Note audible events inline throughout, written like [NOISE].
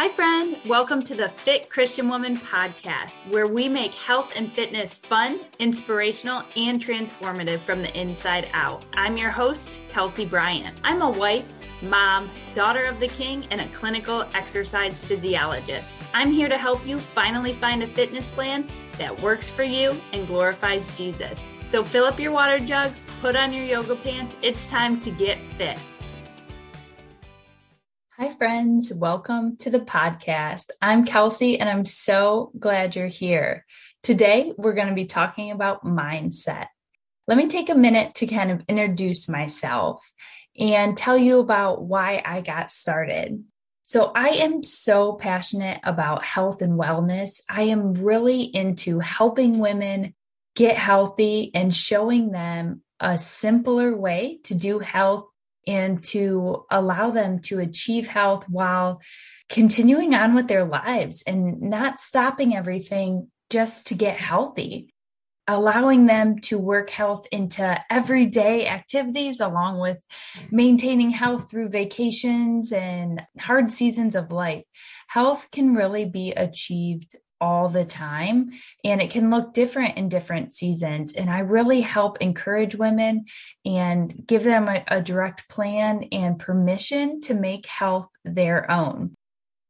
Hi, friend. Welcome to the Fit Christian Woman podcast, where we make health and fitness fun, inspirational, and transformative from the inside out. I'm your host, Kelsey Bryant. I'm a wife, mom, daughter of the king, and a clinical exercise physiologist. I'm here to help you finally find a fitness plan that works for you and glorifies Jesus. So fill up your water jug, put on your yoga pants. It's time to get fit. Hi, friends. Welcome to the podcast. I'm Kelsey, and I'm so glad you're here. Today, we're going to be talking about mindset. Let me take a minute to kind of introduce myself and tell you about why I got started. So, I am so passionate about health and wellness. I am really into helping women get healthy and showing them a simpler way to do health and to allow them to achieve health while continuing on with their lives and not stopping everything just to get healthy. Allowing them to work health into everyday activities along with maintaining health through vacations and hard seasons of life. Health can really be achieved all the time and it can look different in different seasons. And I really help encourage women and give them a, a, direct plan and permission to make health their own.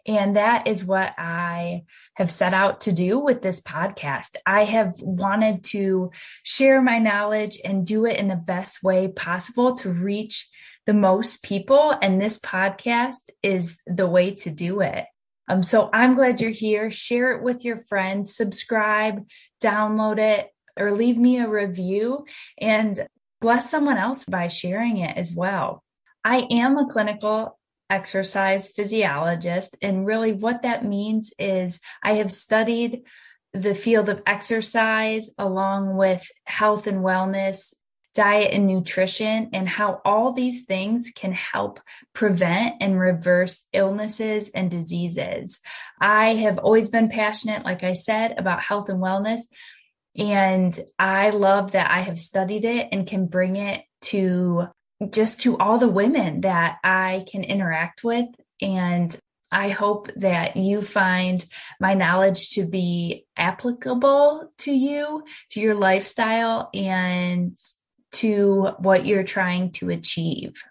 And that is what I have set out to do with this podcast. I have wanted to share my knowledge and do it in the best way possible to reach the most people. And this podcast is the way to do it. Um, so I'm glad you're here. Share it with your friends, subscribe, download it, or leave me a review and bless someone else by sharing it as well. I am a clinical exercise physiologist, and really what that means is I have studied the field of exercise along with health and wellness diet and nutrition and how all these things can help prevent and reverse illnesses and diseases. I have always been passionate, like I said, about health and wellness. And I love that I have studied it and can bring it to just to all the women that I can interact with. And I hope that you find my knowledge to be applicable to you, to your lifestyle, and to what you're trying to achieve.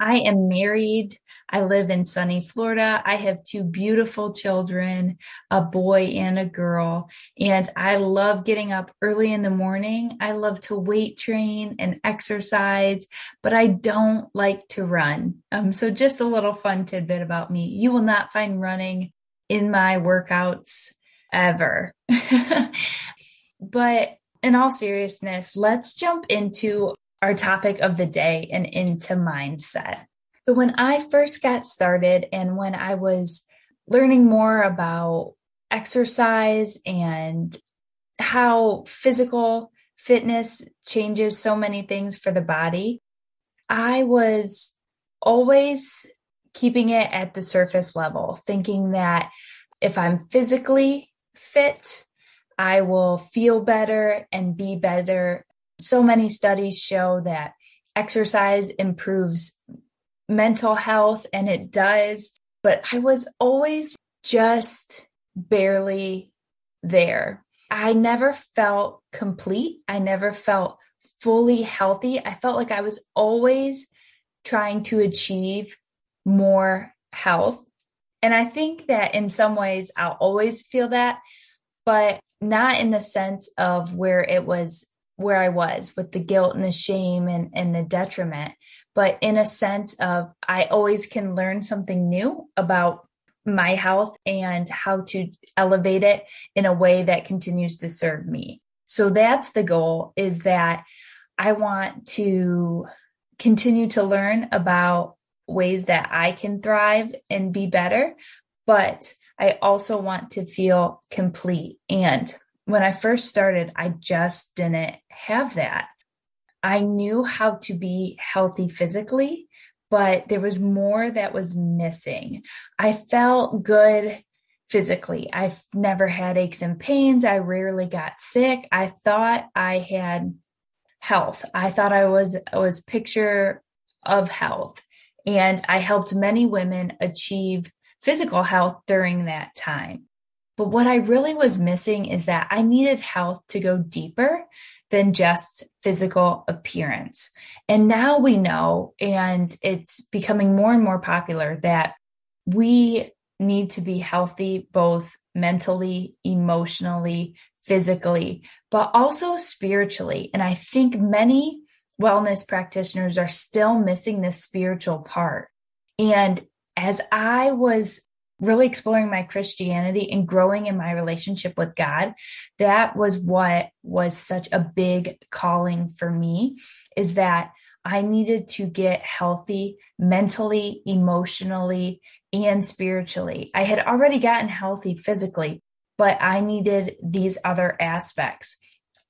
I am married. I live in sunny Florida. I have two beautiful children, a boy and a girl, and I love getting up early in the morning. I love to weight train and exercise, but I don't like to run. Um, so just a little fun tidbit about me. You will not find running in my workouts ever. [LAUGHS] but in all seriousness, let's jump into our topic of the day and into mindset. So, when I first got started and when I was learning more about exercise and how physical fitness changes so many things for the body, I was always keeping it at the surface level, thinking that if I'm physically fit, I will feel better and be better. So many studies show that exercise improves mental health, and it does. But I was always just barely there. I never felt complete. I never felt fully healthy. I felt like I was always trying to achieve more health. And I think that in some ways I'll always feel that, but not in the sense of where it was where I was with the guilt and the shame and, and the detriment, but in a sense of I always can learn something new about my health and how to elevate it in a way that continues to serve me. So that's the goal is that I want to continue to learn about ways that I can thrive and be better, but I also want to feel complete. And when I first started, I just didn't have that. I knew how to be healthy physically, but there was more that was missing. I felt good physically. I've never had aches and pains. I rarely got sick. I thought I had health. I thought I was was picture of health. And I helped many women achieve physical health during that time. But what I really was missing is that I needed health to go deeper than just physical appearance. And now we know, and it's becoming more and more popular, that we need to be healthy both mentally, emotionally, physically, but also spiritually. And I think many wellness practitioners are still missing this spiritual part. And as I was really exploring my Christianity and growing in my relationship with God, that was what was such a big calling for me is that I needed to get healthy mentally, emotionally, and spiritually. I had already gotten healthy physically, but I needed these other aspects.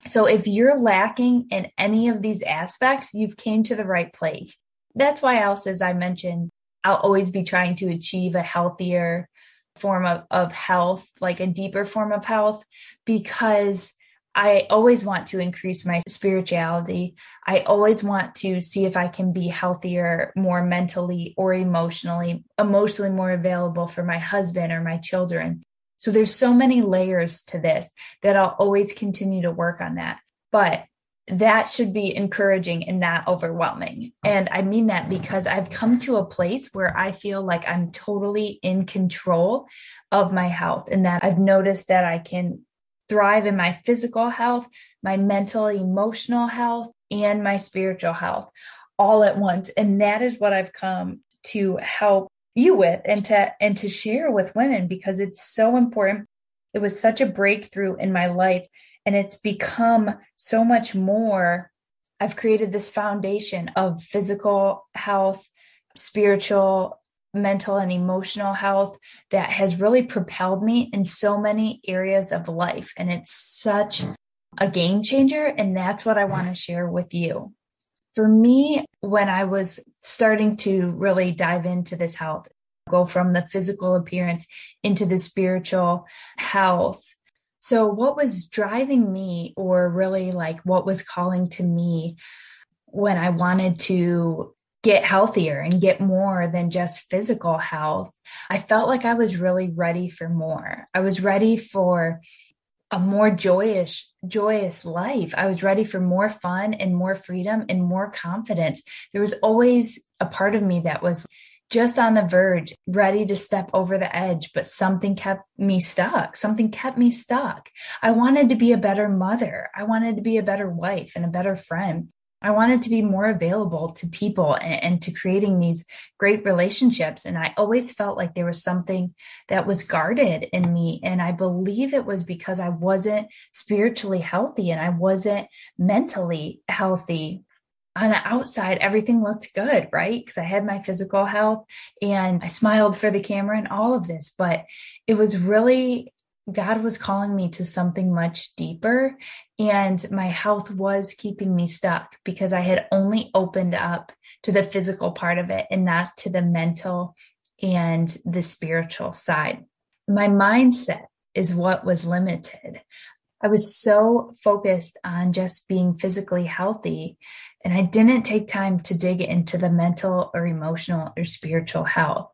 So if you're lacking in any of these aspects, you've came to the right place. That's why else, as I mentioned, I'll always be trying to achieve a healthier form of, of health, like a deeper form of health, because I always want to increase my spirituality. I always want to see if I can be healthier, more mentally or emotionally, emotionally more available for my husband or my children. So there's so many layers to this that I'll always continue to work on that. But that should be encouraging and not overwhelming. And I mean that because I've come to a place where I feel like I'm totally in control of my health and that I've noticed that I can thrive in my physical health, my mental, emotional health, and my spiritual health all at once. And that is what I've come to help you with and to and to share with women because it's so important. It was such a breakthrough in my life and it's become so much more. I've created this foundation of physical health, spiritual, mental, and emotional health that has really propelled me in so many areas of life. And it's such a game changer. And that's what I want to share with you. For me, when I was starting to really dive into this health, go from the physical appearance into the spiritual health, so, what was driving me, or really like what was calling to me when I wanted to get healthier and get more than just physical health, I felt like I was really ready for more. I was ready for a more joyous joyous life. I was ready for more fun and more freedom and more confidence. There was always a part of me that was just on the verge, ready to step over the edge, but something kept me stuck. Something kept me stuck. I wanted to be a better mother. I wanted to be a better wife and a better friend. I wanted to be more available to people and, and, to creating these great relationships. And I always felt like there was something that was guarded in me. And I believe it was because I wasn't spiritually healthy and I wasn't mentally healthy on the outside, everything looked good, right? Because I had my physical health and I smiled for the camera and all of this. But it was really, God was calling me to something much deeper. And my health was keeping me stuck because I had only opened up to the physical part of it and not to the mental and the spiritual side. My mindset is what was limited. I was so focused on just being physically healthy and I didn't take time to dig into the mental or emotional or spiritual health.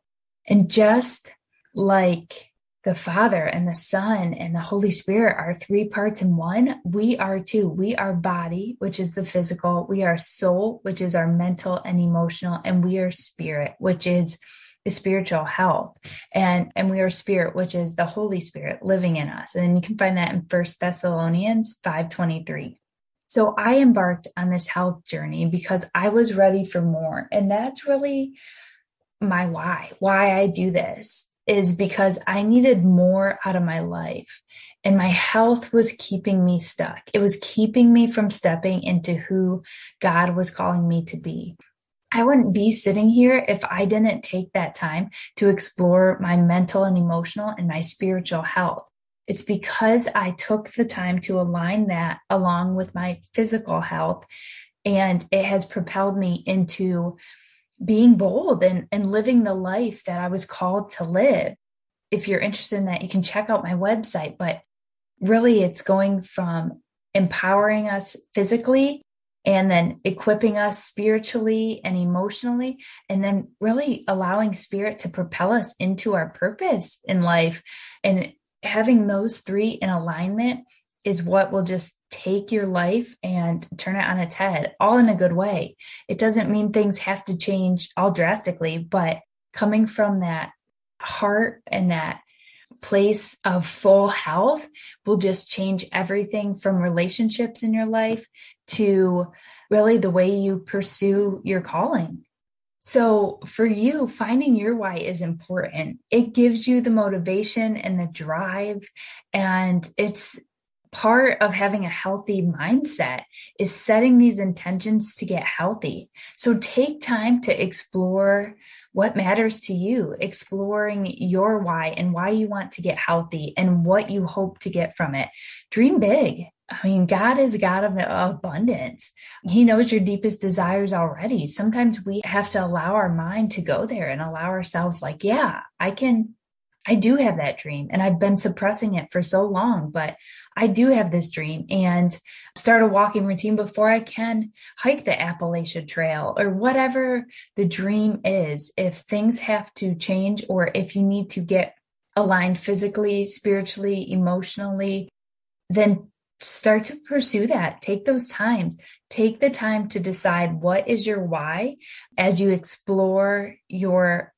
And just like the Father and the Son and the Holy Spirit are three parts in one, we are too. We are body, which is the physical, we are soul, which is our mental and emotional, and we are spirit, which is the spiritual health. And and we are spirit, which is the Holy Spirit living in us. And you can find that in First Thessalonians 523. So I embarked on this health journey because I was ready for more. And that's really my why. Why I do this is because I needed more out of my life. And my health was keeping me stuck. It was keeping me from stepping into who God was calling me to be. I wouldn't be sitting here if I didn't take that time to explore my mental and emotional and my spiritual health. It's because I took the time to align that along with my physical health. And it has propelled me into being bold and, and living the life that I was called to live. If you're interested in that, you can check out my website. But really, it's going from empowering us physically and then equipping us spiritually and emotionally, and then really allowing spirit to propel us into our purpose in life. And having those three in alignment is what will just take your life and turn it on its head, all in a good way. It doesn't mean things have to change all drastically, but coming from that heart and that place of full health will just change everything from relationships in your life to really the way you pursue your calling. So, for you, finding your why is important. It gives you the motivation and the drive, and it's part of having a healthy mindset is setting these intentions to get healthy. So, take time to explore what matters to you, exploring your why and why you want to get healthy and what you hope to get from it. Dream big. I mean, God is God of abundance. He knows your deepest desires already. Sometimes we have to allow our mind to go there and allow ourselves, like, yeah, I can I do have that dream and I've been suppressing it for so long, but I do have this dream and start a walking routine before I can hike the Appalachia Trail or whatever the dream is. If things have to change or if you need to get aligned physically, spiritually, emotionally, then start to pursue that. Take those times. Take the time to decide what is your why as you explore your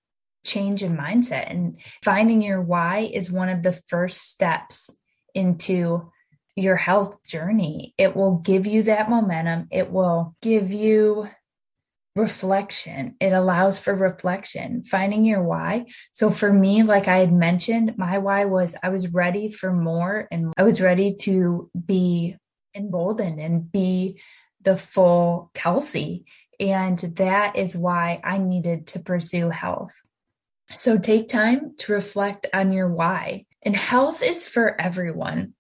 change in mindset. And finding your why is one of the first steps into your health journey. It will give you that momentum, it will give you reflection. It allows for reflection, finding your why. So for me, like I had mentioned, my why was I was ready for more and I was ready to be emboldened and be the full Kelsey. And that is why I needed to pursue health. So take time to reflect on your why. And health is for everyone.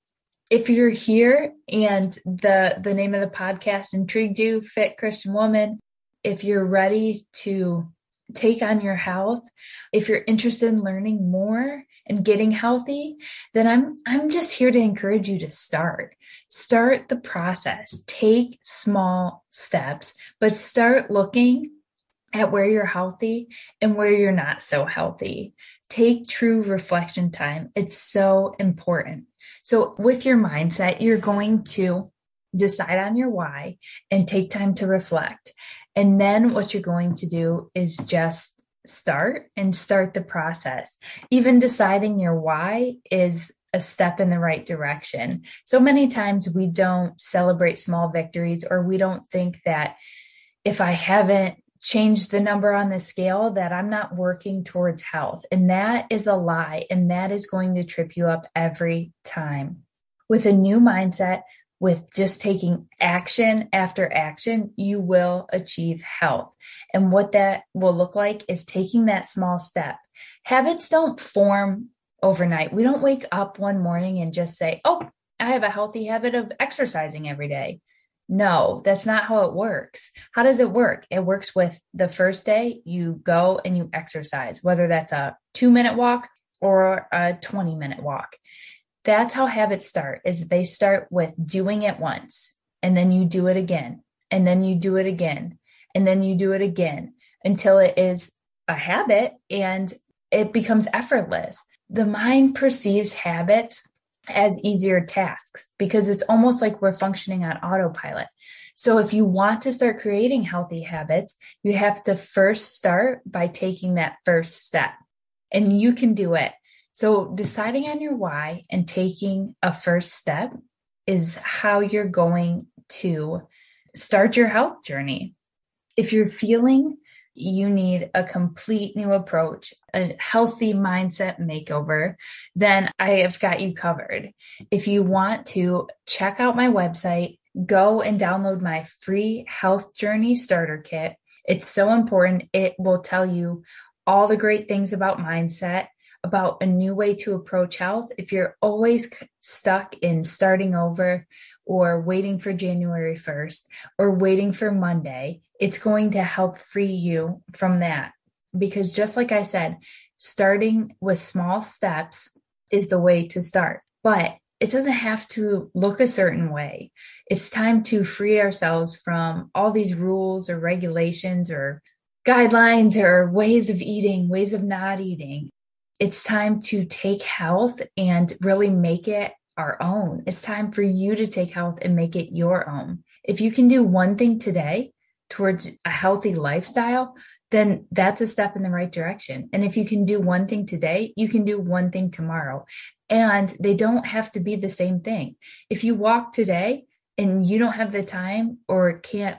If you're here and the the name of the podcast intrigued you, Fit Christian Woman, if you're ready to take on your health, if you're interested in learning more and getting healthy, then I'm I'm just here to encourage you to start. Start the process. Take small steps, but start looking at where you're healthy and where you're not so healthy. Take true reflection time. It's so important. So, with your mindset, you're going to decide on your why and take time to reflect. And then what you're going to do is just start and start the process. Even deciding your why is a step in the right direction. So many times we don't celebrate small victories or we don't think that if I haven't change the number on the scale that I'm not working towards health. And that is a lie. And that is going to trip you up every time. With a new mindset, with just taking action after action, you will achieve health. And what that will look like is taking that small step. Habits don't form overnight. We don't wake up one morning and just say, Oh, I have a healthy habit of exercising every day. No, that's not how it works. How does it work? It works with the first day you go and you exercise, whether that's a two minute walk or a 20 minute walk. That's how habits start is they start with doing it once and then you do it again and then you do it again and then you do it again until it is a habit and it becomes effortless. The mind perceives habits as easier tasks because it's almost like we're functioning on autopilot. So if you want to start creating healthy habits, you have to first start by taking that first step. And you can do it. So deciding on your why and taking a first step is how you're going to start your health journey. If you're feeling you need a complete new approach, a healthy mindset makeover, then I have got you covered. If you want to check out my website, go and download my free health journey starter kit. It's so important. It will tell you all the great things about mindset, about a new way to approach health. If you're always stuck in starting over or waiting for January 1st or waiting for Monday, it's going to help free you from that. Because just like I said, starting with small steps is the way to start. But it doesn't have to look a certain way. It's time to free ourselves from all these rules or regulations or guidelines or ways of eating, ways of not eating. It's time to take health and really make it our own. It's time for you to take health and make it your own. If you can do one thing today towards a healthy lifestyle, then that's a step in the right direction. And if you can do one thing today, you can do one thing tomorrow. And they don't have to be the same thing. If you walk today and you don't have the time or can't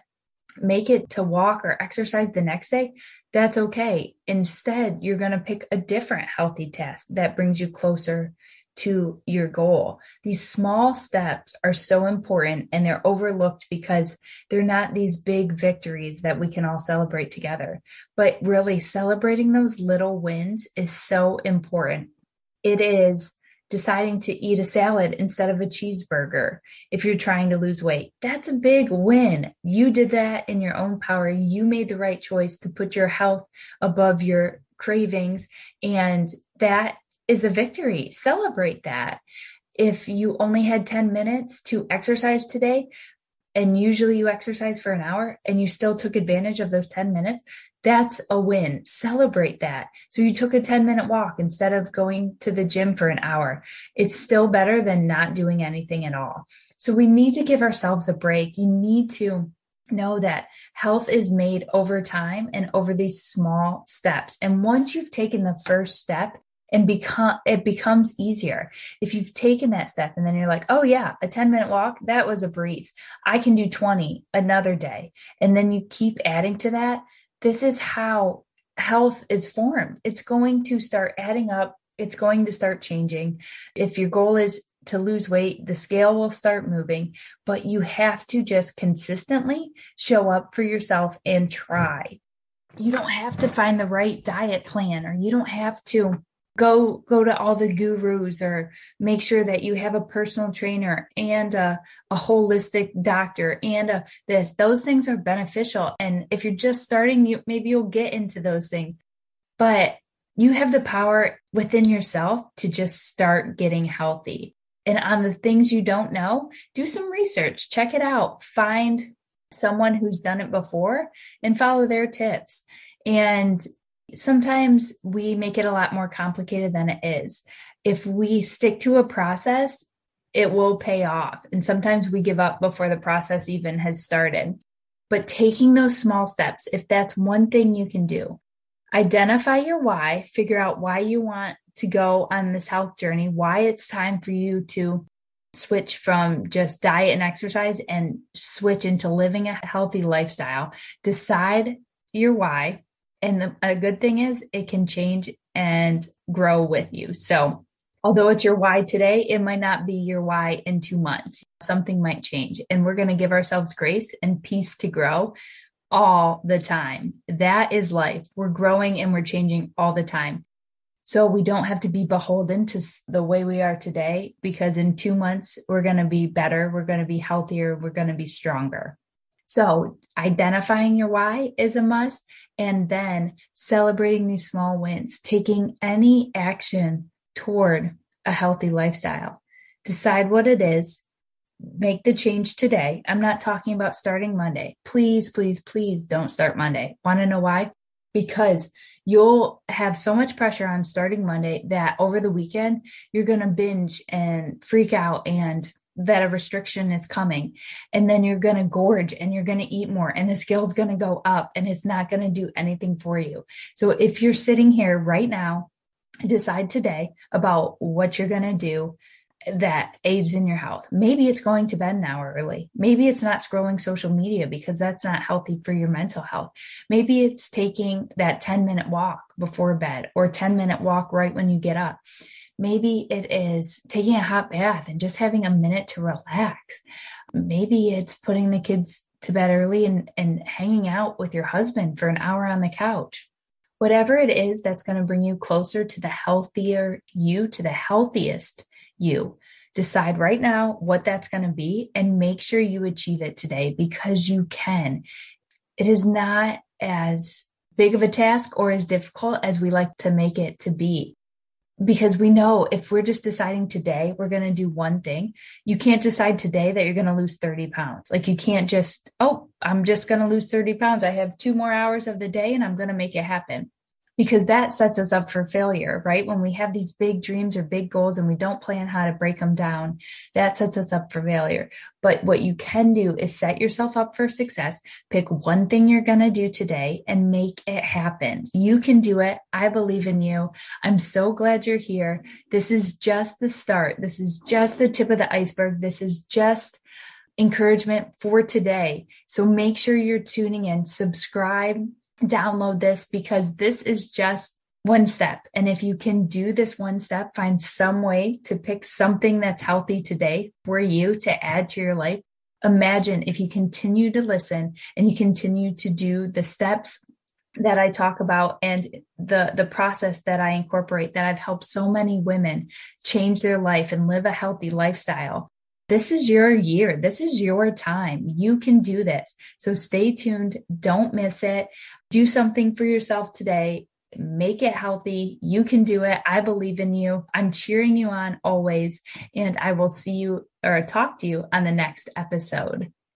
make it to walk or exercise the next day, that's okay. Instead, you're going to pick a different healthy task that brings you closer to your goal. These small steps are so important and they're overlooked because they're not these big victories that we can all celebrate together. But really, celebrating those little wins is so important. It is deciding to eat a salad instead of a cheeseburger if you're trying to lose weight. That's a big win. You did that in your own power. You made the right choice to put your health above your cravings. And that is a victory. Celebrate that. If you only had 10 minutes to exercise today, and usually you exercise for an hour and you still took advantage of those 10 minutes, that's a win. Celebrate that. So you took a 10 minute walk instead of going to the gym for an hour. It's still better than not doing anything at all. So we need to give ourselves a break. You need to know that health is made over time and over these small steps. And once you've taken the first step, and become it becomes easier if you've taken that step and then you're like oh yeah a 10 minute walk that was a breeze i can do 20 another day and then you keep adding to that this is how health is formed. It's going to start adding up. It's going to start changing. If your goal is to lose weight, the scale will start moving, but you have to just consistently show up for yourself and try. You don't have to find the right diet plan or you don't have to go go to all the gurus or make sure that you have a personal trainer and a, a holistic doctor and a, this. Those things are beneficial. And if you're just starting you maybe you'll get into those things. But you have the power within yourself to just start getting healthy. And on the things you don't know do some research. Check it out. Find someone who's done it before and follow their tips. And sometimes we make it a lot more complicated than it is. If we stick to a process, it will pay off. And sometimes we give up before the process even has started. But taking those small steps, if that's one thing you can do, identify your why, figure out why you want to go on this health journey, why it's time for you to switch from just diet and exercise and switch into living a healthy lifestyle. Decide your why, and the, a good thing is it can change and grow with you. So, although it's your why today, it might not be your why in two months. Something might change, and we're going to give ourselves grace and peace to grow all the time. That is life. We're growing and we're changing all the time. So we don't have to be beholden to the way we are today because in two months, we're going to be better. We're going to be healthier. We're going to be stronger. So identifying your why is a must and then celebrating these small wins, taking any action toward a healthy lifestyle. Decide what it is, make the change today. I'm not talking about starting Monday. Please, please, please don't start Monday. Want to know why? Because you'll have so much pressure on starting Monday that over the weekend, you're going to binge and freak out and that a restriction is coming and then you're going to gorge and you're going to eat more and the scale's going to go up and it's not going to do anything for you. So if you're sitting here right now, decide today about what you're going to do that aids in your health. Maybe it's going to bed an hour early. Maybe it's not scrolling social media because that's not healthy for your mental health. Maybe it's taking that 10 minute walk before bed or 10 minute walk right when you get up. Maybe it is taking a hot bath and just having a minute to relax. Maybe it's putting the kids to bed early and, and hanging out with your husband for an hour on the couch. Whatever it is that's going to bring you closer to the healthier you, to the healthiest you. Decide right now what that's going to be and make sure you achieve it today because you can. It is not as big of a task or as difficult as we like to make it to be because we know if we're just deciding today we're going to do one thing, you can't decide today that you're going to lose 30 pounds. Like you can't just, oh, I'm just going to lose 30 pounds. I have two more hours of the day and I'm going to make it happen because that sets us up for failure, right? When we have these big dreams or big goals and we don't plan how to break them down, that sets us up for failure. But what you can do is set yourself up for success. Pick one thing you're going to do today and make it happen. You can do it. I believe in you. I'm so glad you're here. This is just the start. This is just the tip of the iceberg. This is just encouragement for today. So make sure you're tuning in, subscribe, download this because this is just one step. And if you can do this one step, find some way to pick something that's healthy today for you to add to your life. Imagine if you continue to listen and you continue to do the steps that I talk about and the the process that I incorporate that I've helped so many women change their life and live a healthy lifestyle. This is your year. This is your time. You can do this. So stay tuned. Don't miss it. Do something for yourself today. Make it healthy. You can do it. I believe in you. I'm cheering you on always. And I will see you or talk to you on the next episode.